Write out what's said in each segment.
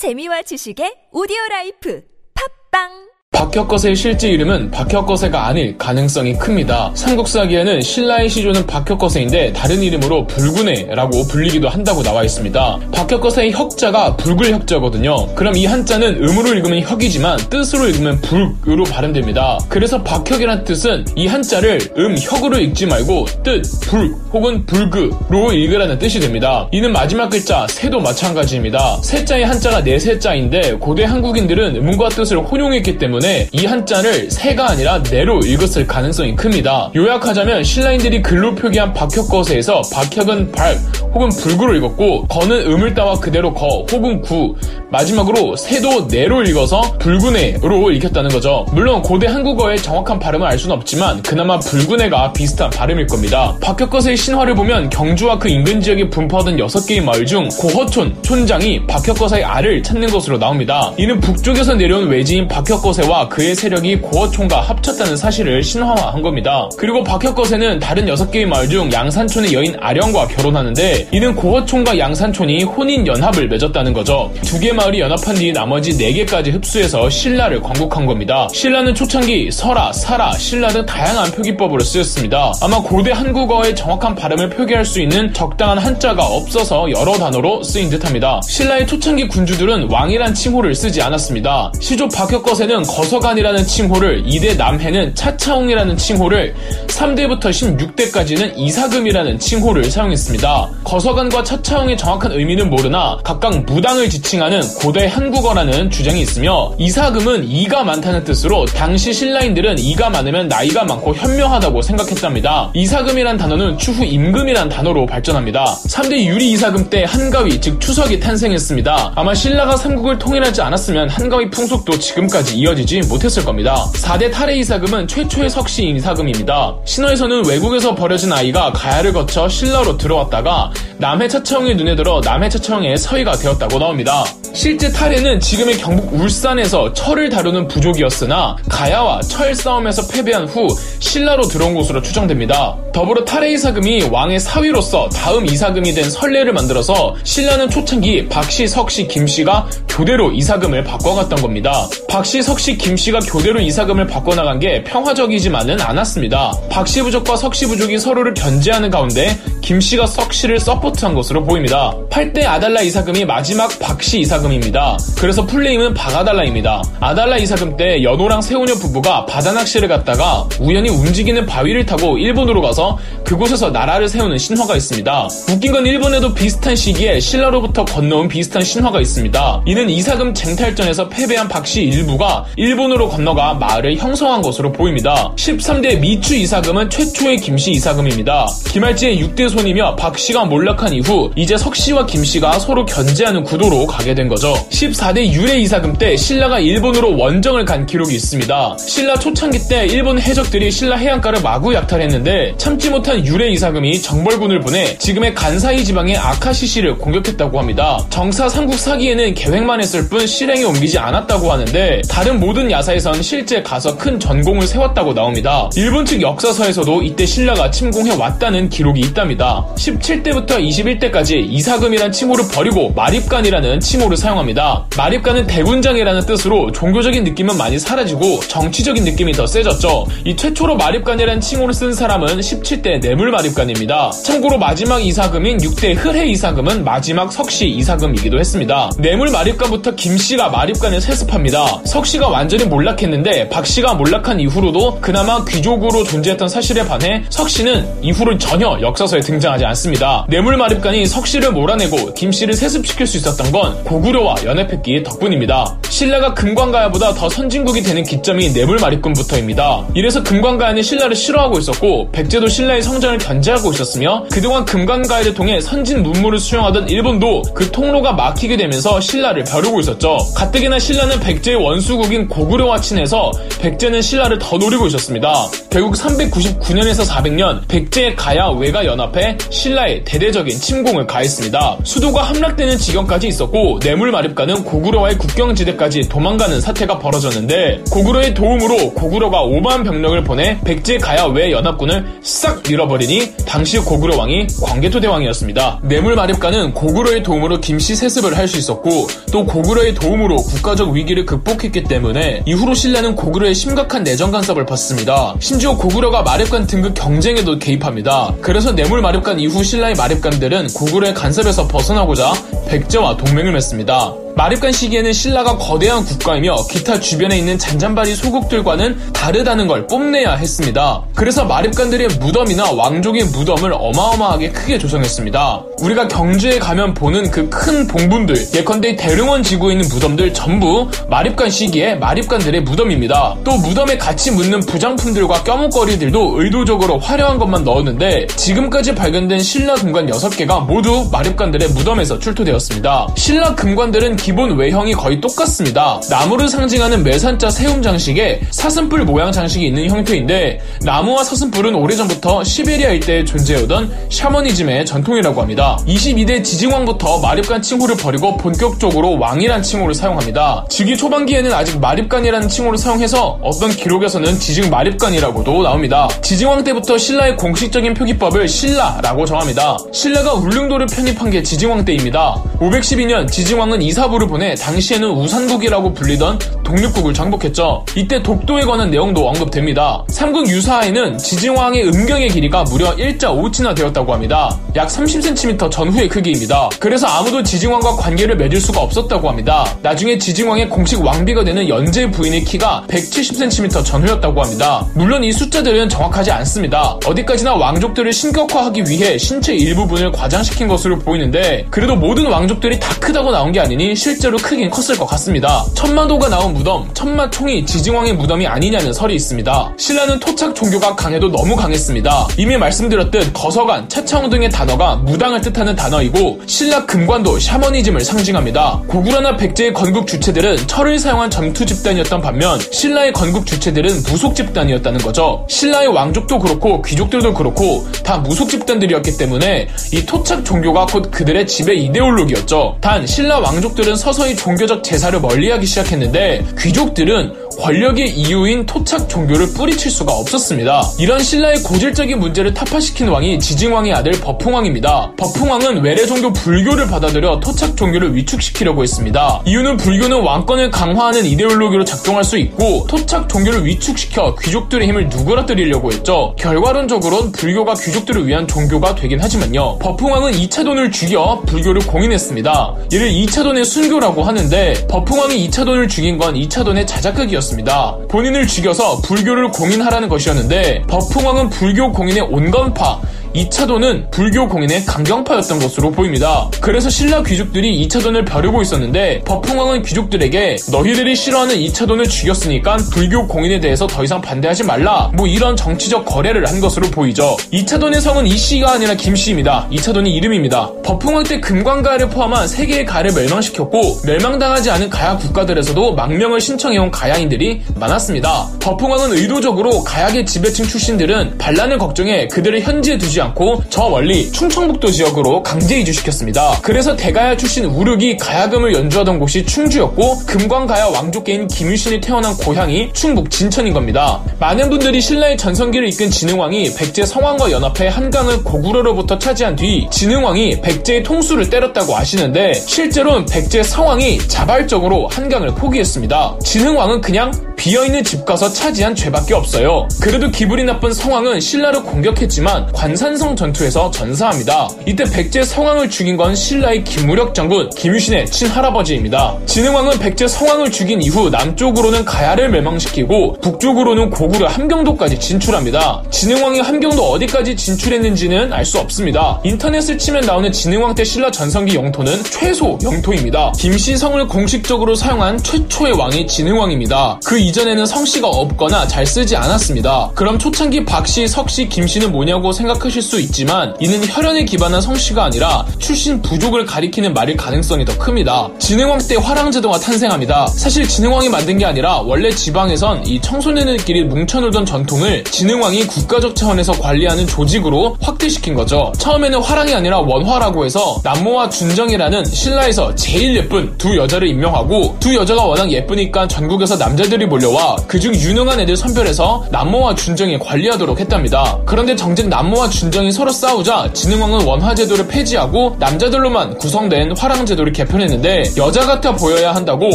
재미와 지식의 오디오 life. 팟빵 박혁거세의 실제 이름은 박혁거세가 아닐 가능성이 큽니다. 삼국사기에는 신라의 시조는 박혁거세인데 다른 이름으로 불구내라고 불리기도 한다고 나와 있습니다. 박혁거세의 혁자가 붉을 혁자거든요. 그럼 이 한자는 음으로 읽으면 혁이지만 뜻으로 읽으면 붉으로 발음됩니다. 그래서 박혁이란 뜻은 이 한자를 음, 혁으로 읽지 말고 뜻, 불 혹은 불그로 읽으라는 뜻이 됩니다. 이는 마지막 글자 세도 마찬가지입니다. 세자의 한자가 네세자인데 고대 한국인들은 음과 뜻을 혼용했기 때문에 때문에 이 한자를 세가 아니라 내로 읽었을 가능성이 큽니다. 요약하자면 신라인들이 글로 표기한 박혁거세에서 박혁은 발 혹은 불구로 읽었고 거는 음을 따와 그대로 거 혹은 구 마지막으로 세도 내로 읽어서 불구네로 읽혔다는 거죠. 물론 고대 한국어의 정확한 발음을 알 수는 없지만 그나마 불구네가 비슷한 발음일 겁니다. 박혁거세의 신화를 보면 경주와 그 인근 지역에 분포하던 6개의 마을 중 고허촌 촌장이 박혁거세의 알을 찾는 것으로 나옵니다. 이는 북쪽에서 내려온 외지인 박혁거세와 그의 세력이 고어촌과 합쳤다는 사실을 신화화한 겁니다. 그리고 박혁거세는 다른 6개의 마을 중 양산촌의 여인 아령과 결혼하는데 이는 고어촌과 양산촌이 혼인 연합을 맺었다는 거죠. 두 개 마을이 연합한 뒤 나머지 4개까지 흡수해서 신라를 건국한 겁니다. 신라는 초창기 설화, 사라, 신라 등 다양한 표기법으로 쓰였습니다. 아마 고대 한국어의 정확한 발음을 표기할 수 있는 적당한 한자가 없어서 여러 단어로 쓰인 듯합니다. 신라의 초창기 군주들은 왕이란 칭호를 쓰지 않았습니다. 시조 박혁거세는 거 서관이라는 칭호를 2대 남해는 차차홍이라는 칭호를 3대부터 16대까지는 이사금이라는 칭호를 사용했습니다. 거서관과 차차홍의 정확한 의미는 모르나 각각 무당을 지칭하는 고대 한국어라는 주장이 있으며 이사금은 이가 많다는 뜻으로 당시 신라인들은 이가 많으면 나이가 많고 현명하다고 생각했답니다. 이사금이란 단어는 추후 임금이란 단어로 발전합니다. 3대 유리 이사금 때 한가위 즉 추석이 탄생했습니다. 아마 신라가 삼국을 통일하지 않았으면 한가위 풍속도 지금까지 이어지지 이루지 못했을 겁니다. 4대 탈해 이사금은 최초의 석씨 이사금입니다. 신화에서는 외국에서 버려진 아이가 가야를 거쳐 신라로 들어왔다가 남해 차차웅의 눈에 들어 남해 차차웅의 사위가 되었다고 나옵니다. 실제 탈해는 지금의 경북 울산에서 철을 다루는 부족이었으나 가야와 철 싸움에서 패배한 후 신라로 들어온 것으로 추정됩니다. 더불어 탈해 이사금이 왕의 사위로서 다음 이사금이 된 선례를 만들어서 신라는 초창기 박씨, 석씨, 김씨가 교대로 이사금을 바꿔갔던 겁니다. 박씨, 석씨, 김씨가 교대로 이사금을 바꿔나간 게 평화적이지만은 않았습니다. 박씨 부족과 석씨 부족이 서로를 견제하는 가운데 김씨가 석씨를 support한 것으로 보입니다. 8대 아달라 이사금이 마지막 박씨 이사금입니다. 그래서 full name은 박아달라입니다. 아달라 이사금 때 연오랑 세오녀 부부가 바다 낚시를 갔다가 우연히 움직이는 바위를 타고 일본으로 가서 그곳에서 나라를 세우는 신화가 있습니다. 웃긴 건 일본에도 비슷한 시기에 신라로부터 건너온 비슷한 신화가 있습니다. 이는 이사금 쟁탈전에서 패배한 박씨 일부가 일본으로 건너가 마을을 형성한 것으로 보입니다. 13대 미추 이사금은 최초의 김씨 이사금입니다. 김알지의 6대 손이며 박씨가 몰락한 이후 이제 석씨와 김씨가 서로 견제하는 구도로 가게 된 거죠. 14대 유례 이사금 때 신라가 일본으로 원정을 간 기록이 있습니다. 신라 초창기 때 일본 해적들이 신라 해안가를 마구 약탈했는데 참지 못한 유래 이사금이 정벌군을 보내 지금의 간사이 지방의 아카시시를 공격했다고 합니다. 정사 삼국 사기에는 계획만 했을 뿐 실행에 옮기지 않았다고 하는데 다른 모든 야사에선 실제 가서 큰 전공을 세웠다고 나옵니다. 일본 측 역사서에서도 이때 신라가 침공해 왔다는 기록이 있답니다. 17대부터 21대까지 이사금이란 칭호를 버리고 마립간이라는 칭호를 사용합니다. 마립간은 대군장이라는 뜻으로 종교적인 느낌은 많이 사라지고 정치적인 느낌이 더 세졌죠. 이 최초로 마립간이라는 칭호를 쓴 사람은 17대 뇌물 마립간입니다. 참고로 마지막 이사금인 6대 흐해 이사금은 마지막 석씨 이사금이기도 했습니다. 뇌물 마립간부터 김씨가 마립간을 세습합니다. 석씨가 완전 히 몰락했는데 박 씨가 몰락한 이후로도 그나마 귀족으로 존재했던 사실에 반해 석 씨는 이후로 전혀 역사서에 등장하지 않습니다. 뇌물 마립간이 석 씨를 몰아내고 김 씨를 세습시킬 수 있었던 건 고구려와 연합했기 덕분입니다. 신라가 금관가야보다 더 선진국이 되는 기점이 뇌물 마립군부터입니다. 이래서 금관가야는 신라를 싫어하고 있었고 백제도 신라의 성장을 견제하고 있었으며 그동안 금관가야를 통해 선진 문물을 수용하던 일본도 그 통로가 막히게 되면서 신라를 벼르고 있었죠. 가뜩이나 신라는 백제의 원수국인 고 구려와 친해서 백제는 신라를 더 노리고 있었습니다. 결국 399년에서 400년 백제의 가야 외가 연합해 신라의 대대적인 침공을 가했습니다. 수도가 함락되는 지경까지 있었고 뇌물 마립가는 고구려와의 국경지대까지 도망가는 사태가 벌어졌는데 고구려의 도움으로 고구려가 5만 병력을 보내 백제 가야 외 연합군을 싹 밀어버리니 당시 고구려 왕이 광개토 대왕이었습니다. 뇌물 마립가는 고구려의 도움으로 김씨 세습을 할 수 있었고 또또 고구려의 도움으로 국가적 위기를 극복했기 때문에 이후로 신라는 고구려의 심각한 내정 간섭을 받습니다. 심지어 고구려가 마렵간 등급 경쟁에도 개입합니다. 그래서 뇌물 마렵간 이후 신라의 마렵간들은 고구려의 간섭에서 벗어나고자 백제와 동맹을 맺습니다. 마립간 시기에는 신라가 거대한 국가이며 기타 주변에 있는 잔잔바리 소국들과는 다르다는 걸 뽐내야 했습니다. 그래서 마립간들의 무덤이나 왕족의 무덤을 어마어마하게 크게 조성했습니다. 우리가 경주에 가면 보는 그 큰 봉분들, 예컨대 대릉원 지구에 있는 무덤들 전부 마립간 시기에 마립간들의 무덤입니다. 또 무덤에 같이 묻는 부장품들과 껴목거리들도 의도적으로 화려한 것만 넣었는데 지금까지 발견된 신라 금관 6개가 모두 마립간들의 무덤에서 출토되었습니다. 신라 금관들은 기본 외형이 거의 똑같습니다. 나무를 상징하는 매산자 세움 장식에 사슴뿔 모양 장식이 있는 형태인데 나무와 사슴뿔은 오래전부터 시베리아 일대에 존재하던 샤머니즘의 전통이라고 합니다. 22대 지징왕부터 마립간 칭호를 버리고 본격적으로 왕이란 칭호를 사용합니다. 즉위 초반기에는 아직 마립간이라는 칭호를 사용해서 어떤 기록에서는 지징 마립간이라고도 나옵니다. 지징왕 때부터 신라의 공식적인 표기법을 신라라고 정합니다. 신라가 울릉도를 편입한 게 지징왕 때입니다. 512년 지징왕은 이사부 정부를 보내 당시에는 우산국이라고 불리던 독립국을 정복했죠. 이때 독도에 관한 내용도 언급됩니다. 삼국 유사에는 지징왕의 음경의 길이가 무려 1.5치나 되었다고 합니다. 약 30cm 전후의 크기입니다. 그래서 아무도 지징왕과 관계를 맺을 수가 없었다고 합니다. 나중에 지징왕의 공식 왕비가 되는 연제 부인의 키가 170cm 전후였다고 합니다. 물론 이 숫자들은 정확하지 않습니다. 어디까지나 왕족들을 신격화하기 위해 신체 일부분을 과장시킨 것으로 보이는데 그래도 모든 왕족들이 다 크다고 나온 게 아니니 실제로 크긴 컸을 것 같습니다. 천마도가 나온 무덤, 천마총이 지징왕의 무덤이 아니냐는 설이 있습니다. 신라는 토착 종교가 강해도 너무 강했습니다. 이미 말씀드렸듯 거서관, 차차홍 등의 단어가 무당을 뜻하는 단어이고 신라 금관도 샤머니즘을 상징합니다. 고구려나 백제의 건국 주체들은 철을 사용한 전투 집단이었던 반면 신라의 건국 주체들은 무속 집단이었다는 거죠. 신라의 왕족도 그렇고 귀족들도 그렇고 다 무속 집단들이었기 때문에 이 토착 종교가 곧 그들의 지배 이데올로기였죠. 단 신라 왕족들은 서서히 종교적 제사를 멀리하기 시작했는데 귀족들은 권력의 이유인 토착 종교를 뿌리칠 수가 없었습니다. 이런 신라의 고질적인 문제를 타파시킨 왕이 지징왕의 아들 버풍왕입니다. 버풍왕은 외래 종교 불교를 받아들여 토착 종교를 위축시키려고 했습니다. 이유는 불교는 왕권을 강화하는 이데올로기로 작동할 수 있고 토착 종교를 위축시켜 귀족들의 힘을 누그러뜨리려고 했죠. 결과론적으론 불교가 귀족들을 위한 종교가 되긴 하지만요. 버풍왕은 2차돈을 죽여 불교를 공인했습니다. 이를 2차돈의 순교라고 하는데 버풍왕이 2차돈을 죽인 건 2차돈의 자작극이었습니다. 것이었습니다. 본인을 죽여서 불교를 공인하라는 것이었는데 버풍왕은 불교 공인의 온건파 2차도는 불교 공인의 강경파였던 것으로 보입니다. 그래서 신라 귀족들이 2차돈을 벼르고 있었는데 버풍왕은 귀족들에게 너희들이 싫어하는 2차돈을 죽였으니까 불교 공인에 대해서 더 이상 반대하지 말라 뭐 이런 정치적 거래를 한 것으로 보이죠. 2차돈의 성은 이씨가 아니라 김씨입니다. 2차돈이 이름입니다. 버풍왕 때 금관가를 포함한 3개의 가를 멸망시켰고 멸망당하지 않은 가야 국가들에서도 망명을 신청해온 가야인들이 많았습니다. 버풍왕은 의도적으로 가야계 지배층 출신들은 반란을 걱정해 그들을 현지에 두지 않고 저 멀리 충청북도 지역으로 강제 이주시켰습니다. 그래서 대가야 출신 우륵이 가야금을 연주하던 곳이 충주였고 금광가야 왕족계인 김유신이 태어난 고향이 충북 진천인 겁니다. 많은 분들이 신라의 전성기를 이끈 진흥왕이 백제 성왕과 연합해 한강을 고구려로부터 차지한 뒤 진흥왕이 백제의 통수를 때렸다고 아시는데 실제로는 백제 성왕이 자발적으로 한강을 포기했습니다. 진흥왕은 그냥 비어있는 집 가서 차지한 죄밖에 없어요. 그래도 기분이 나쁜 성왕은 신라를 공격했지만 관산성 전투에서 전사합니다. 이때 백제 성왕을 죽인 건 신라의 김무력 장군 김유신의 친할아버지입니다. 진흥왕은 백제 성왕을 죽인 이후 남쪽으로는 가야를 멸망시키고 북쪽으로는 고구려 함경도까지 진출합니다. 진흥왕이 함경도 어디까지 진출했는지는 알 수 없습니다. 인터넷을 치면 나오는 진흥왕 때 신라 전성기 영토는 최소 영토입니다. 김씨성을 공식적으로 사용한 최초의 왕이 진흥왕입니다. 그 이전에는 성씨가 없거나 잘 쓰지 않았습니다. 그럼 초창기 박씨, 석씨, 김씨는 뭐냐고 생각하실 수 있지만 이는 혈연에 기반한 성씨가 아니라 출신 부족을 가리키는 말일 가능성이 더 큽니다. 진흥왕 때 화랑제도가 탄생합니다. 사실 진흥왕이 만든 게 아니라 원래 지방에선 이 청소년들끼리 뭉쳐놀던 전통을 진흥왕이 국가적 차원에서 관리하는 조직으로 확대시킨 거죠. 처음에는 화랑이 아니라 원화라고 해서 남모와 준정이라는 신라에서 제일 예쁜 두 여자를 임명하고 두 여자가 워낙 예쁘니까 전국에서 남자들이 몰려 몰려와 그중 유능한 애들 선별해서 남모와 준정이 관리하도록 했답니다. 그런데 정작 남모와 준정이 서로 싸우자 진흥왕은 원화 제도를 폐지하고 남자들로만 구성된 화랑 제도를 개편했는데 여자 같아 보여야 한다고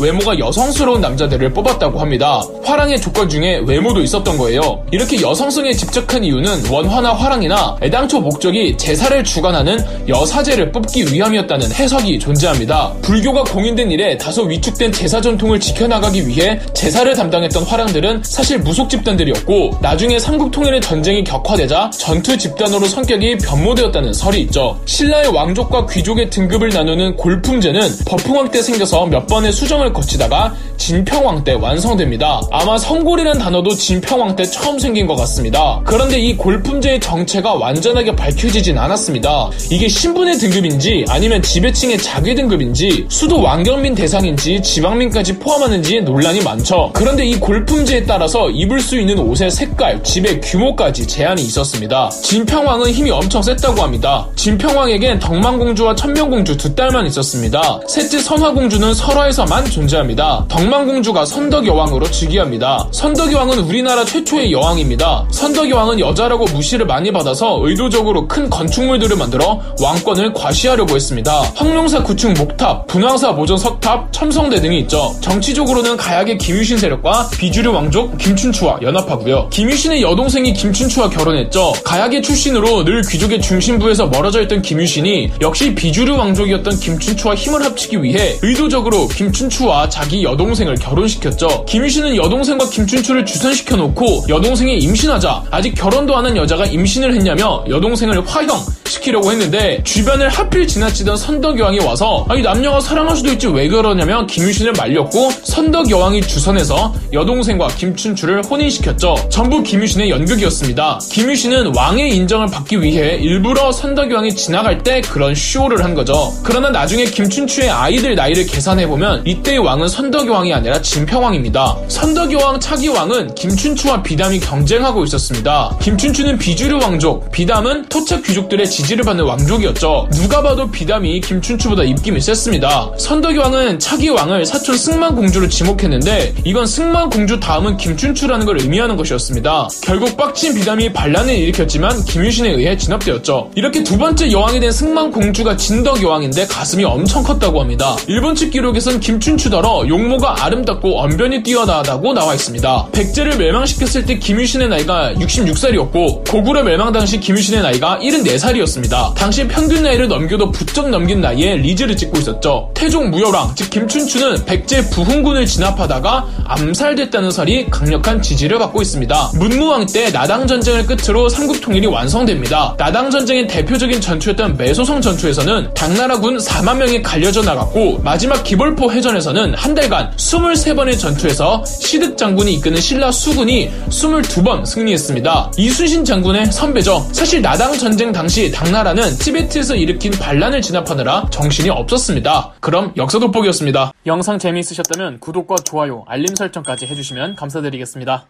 외모가 여성스러운 남자들을 뽑았다고 합니다. 화랑의 조건 중에 외모도 있었던 거예요. 이렇게 여성성에 집착한 이유는 원화나 화랑이나 애당초 목적이 제사를 주관하는 여사제를 뽑기 위함이었다는 해석이 존재합니다. 불교가 공인된 이래 다소 위축된 제사 전통을 지켜나가기 위해 제사를 담당했던 화랑들은 사실 무속 집단들이었고 나중에 삼국 통일의 전쟁이 격화되자 전투 집단으로 성격이 변모되었다는 설이 있죠. 신라의 왕족과 귀족의 등급을 나누는 골품제는 버풍왕 때 생겨서 몇 번의 수정을 거치다가 진평왕 때 완성됩니다. 아마 성골이란 단어도 진평왕 때 처음 생긴 것 같습니다. 그런데 이 골품제의 정체가 완전하게 밝혀지진 않았습니다. 이게 신분의 등급인지 아니면 지배층의 자기 등급인지 수도 왕경민 대상인지 지방민까지 포함하는지 논란이 많죠. 그런데 이 골품제에 따라서 입을 수 있는 옷의 색깔, 집의 규모까지 제한이 있었습니다. 진평왕은 힘이 엄청 셌다고 합니다. 진평왕에겐 덕만공주와 천명공주 두 딸만 있었습니다. 셋째 선화공주는 설화에서만 존재합니다. 덕만공주가 선덕여왕으로 즉위합니다. 선덕여왕은 우리나라 최초의 여왕입니다. 선덕여왕은 여자라고 무시를 많이 받아서 의도적으로 큰 건축물들을 만들어 왕권을 과시하려고 했습니다. 황룡사 구축 목탑, 분황사 모전 석탑, 첨성대 등이 있죠. 정치적으로는 가약의 김유신 세 력과 비주류 왕족 김춘추와 연합하고요. 김유신의 여동생이 김춘추와 결혼했죠. 가약의 출신으로 늘 귀족의 중심부에서 멀어져 있던 김유신이 역시 비주류 왕족이었던 김춘추와 힘을 합치기 위해 의도적으로 김춘추와 자기 여동생을 결혼시켰죠. 김유신은 여동생과 김춘추를 주선시켜 놓고 여동생이 임신하자 아직 결혼도 안 한 여자가 임신을 했냐며 여동생을 화형 시키려고 했는데 주변을 하필 지나치던 선덕여왕이 와서 아니 남녀가 사랑할 수도 있지 왜 그러냐며 김유신을 말렸고 선덕여왕이 주선해서 여동생과 김춘추를 혼인시켰죠. 전부 김유신의 연극이었습니다. 김유신은 왕의 인정을 받기 위해 일부러 선덕여왕이 지나갈 때 그런 쇼를 한 거죠. 그러나 나중에 김춘추의 아이들 나이를 계산해보면 이때의 왕은 선덕여왕이 아니라 진평왕입니다. 선덕여왕 차기왕은 김춘추와 비담이 경쟁하고 있었습니다. 김춘추는 비주류 왕족, 비담은 토착 귀족들의 지 지를 받는 왕족이었죠. 누가 봐도 비담이 김춘추보다 입김이 셌습니다. 선덕여왕은 차기 왕을 사촌 승만 공주로 지목했는데 이건 승만 공주 다음은 김춘추라는 걸 의미하는 것이었습니다. 결국 빡친 비담이 반란을 일으켰지만 김유신에 의해 진압되었죠. 이렇게 두 번째 여왕이 된 승만 공주가 진덕 여왕인데 가슴이 엄청 컸다고 합니다. 일본 측 기록에선 김춘추더러 용모가 아름답고 언변이 뛰어나다고 나와 있습니다. 백제를 멸망시켰을 때 김유신의 나이가 66살이었고 고구려 멸망 당시 김유신의 나이가 74살이었습니다. 당시 평균 나이를 넘겨도 부쩍 넘긴 나이에 리즈를 찍고 있었죠. 태종 무열왕 즉 김춘추는 백제 부흥군을 진압하다가 암살됐다는 설이 강력한 지지를 받고 있습니다. 문무왕 때 나당 전쟁을 끝으로 삼국 통일이 완성됩니다. 나당 전쟁의 대표적인 전투였던 매소성 전투에서는 당나라군 4만 명이 갈려져 나갔고 마지막 기벌포 해전에서는 한 달간 23번의 전투에서 시득 장군이 이끄는 신라 수군이 22번 승리했습니다. 이순신 장군의 선배죠. 사실 나당 전쟁 당시 당나라는 티베트에서 일으킨 반란을 진압하느라 정신이 없었습니다. 그럼 역사 돋보기였습니다. 영상 재미있으셨다면 구독과 좋아요, 알림 설정까지 해주시면 감사드리겠습니다.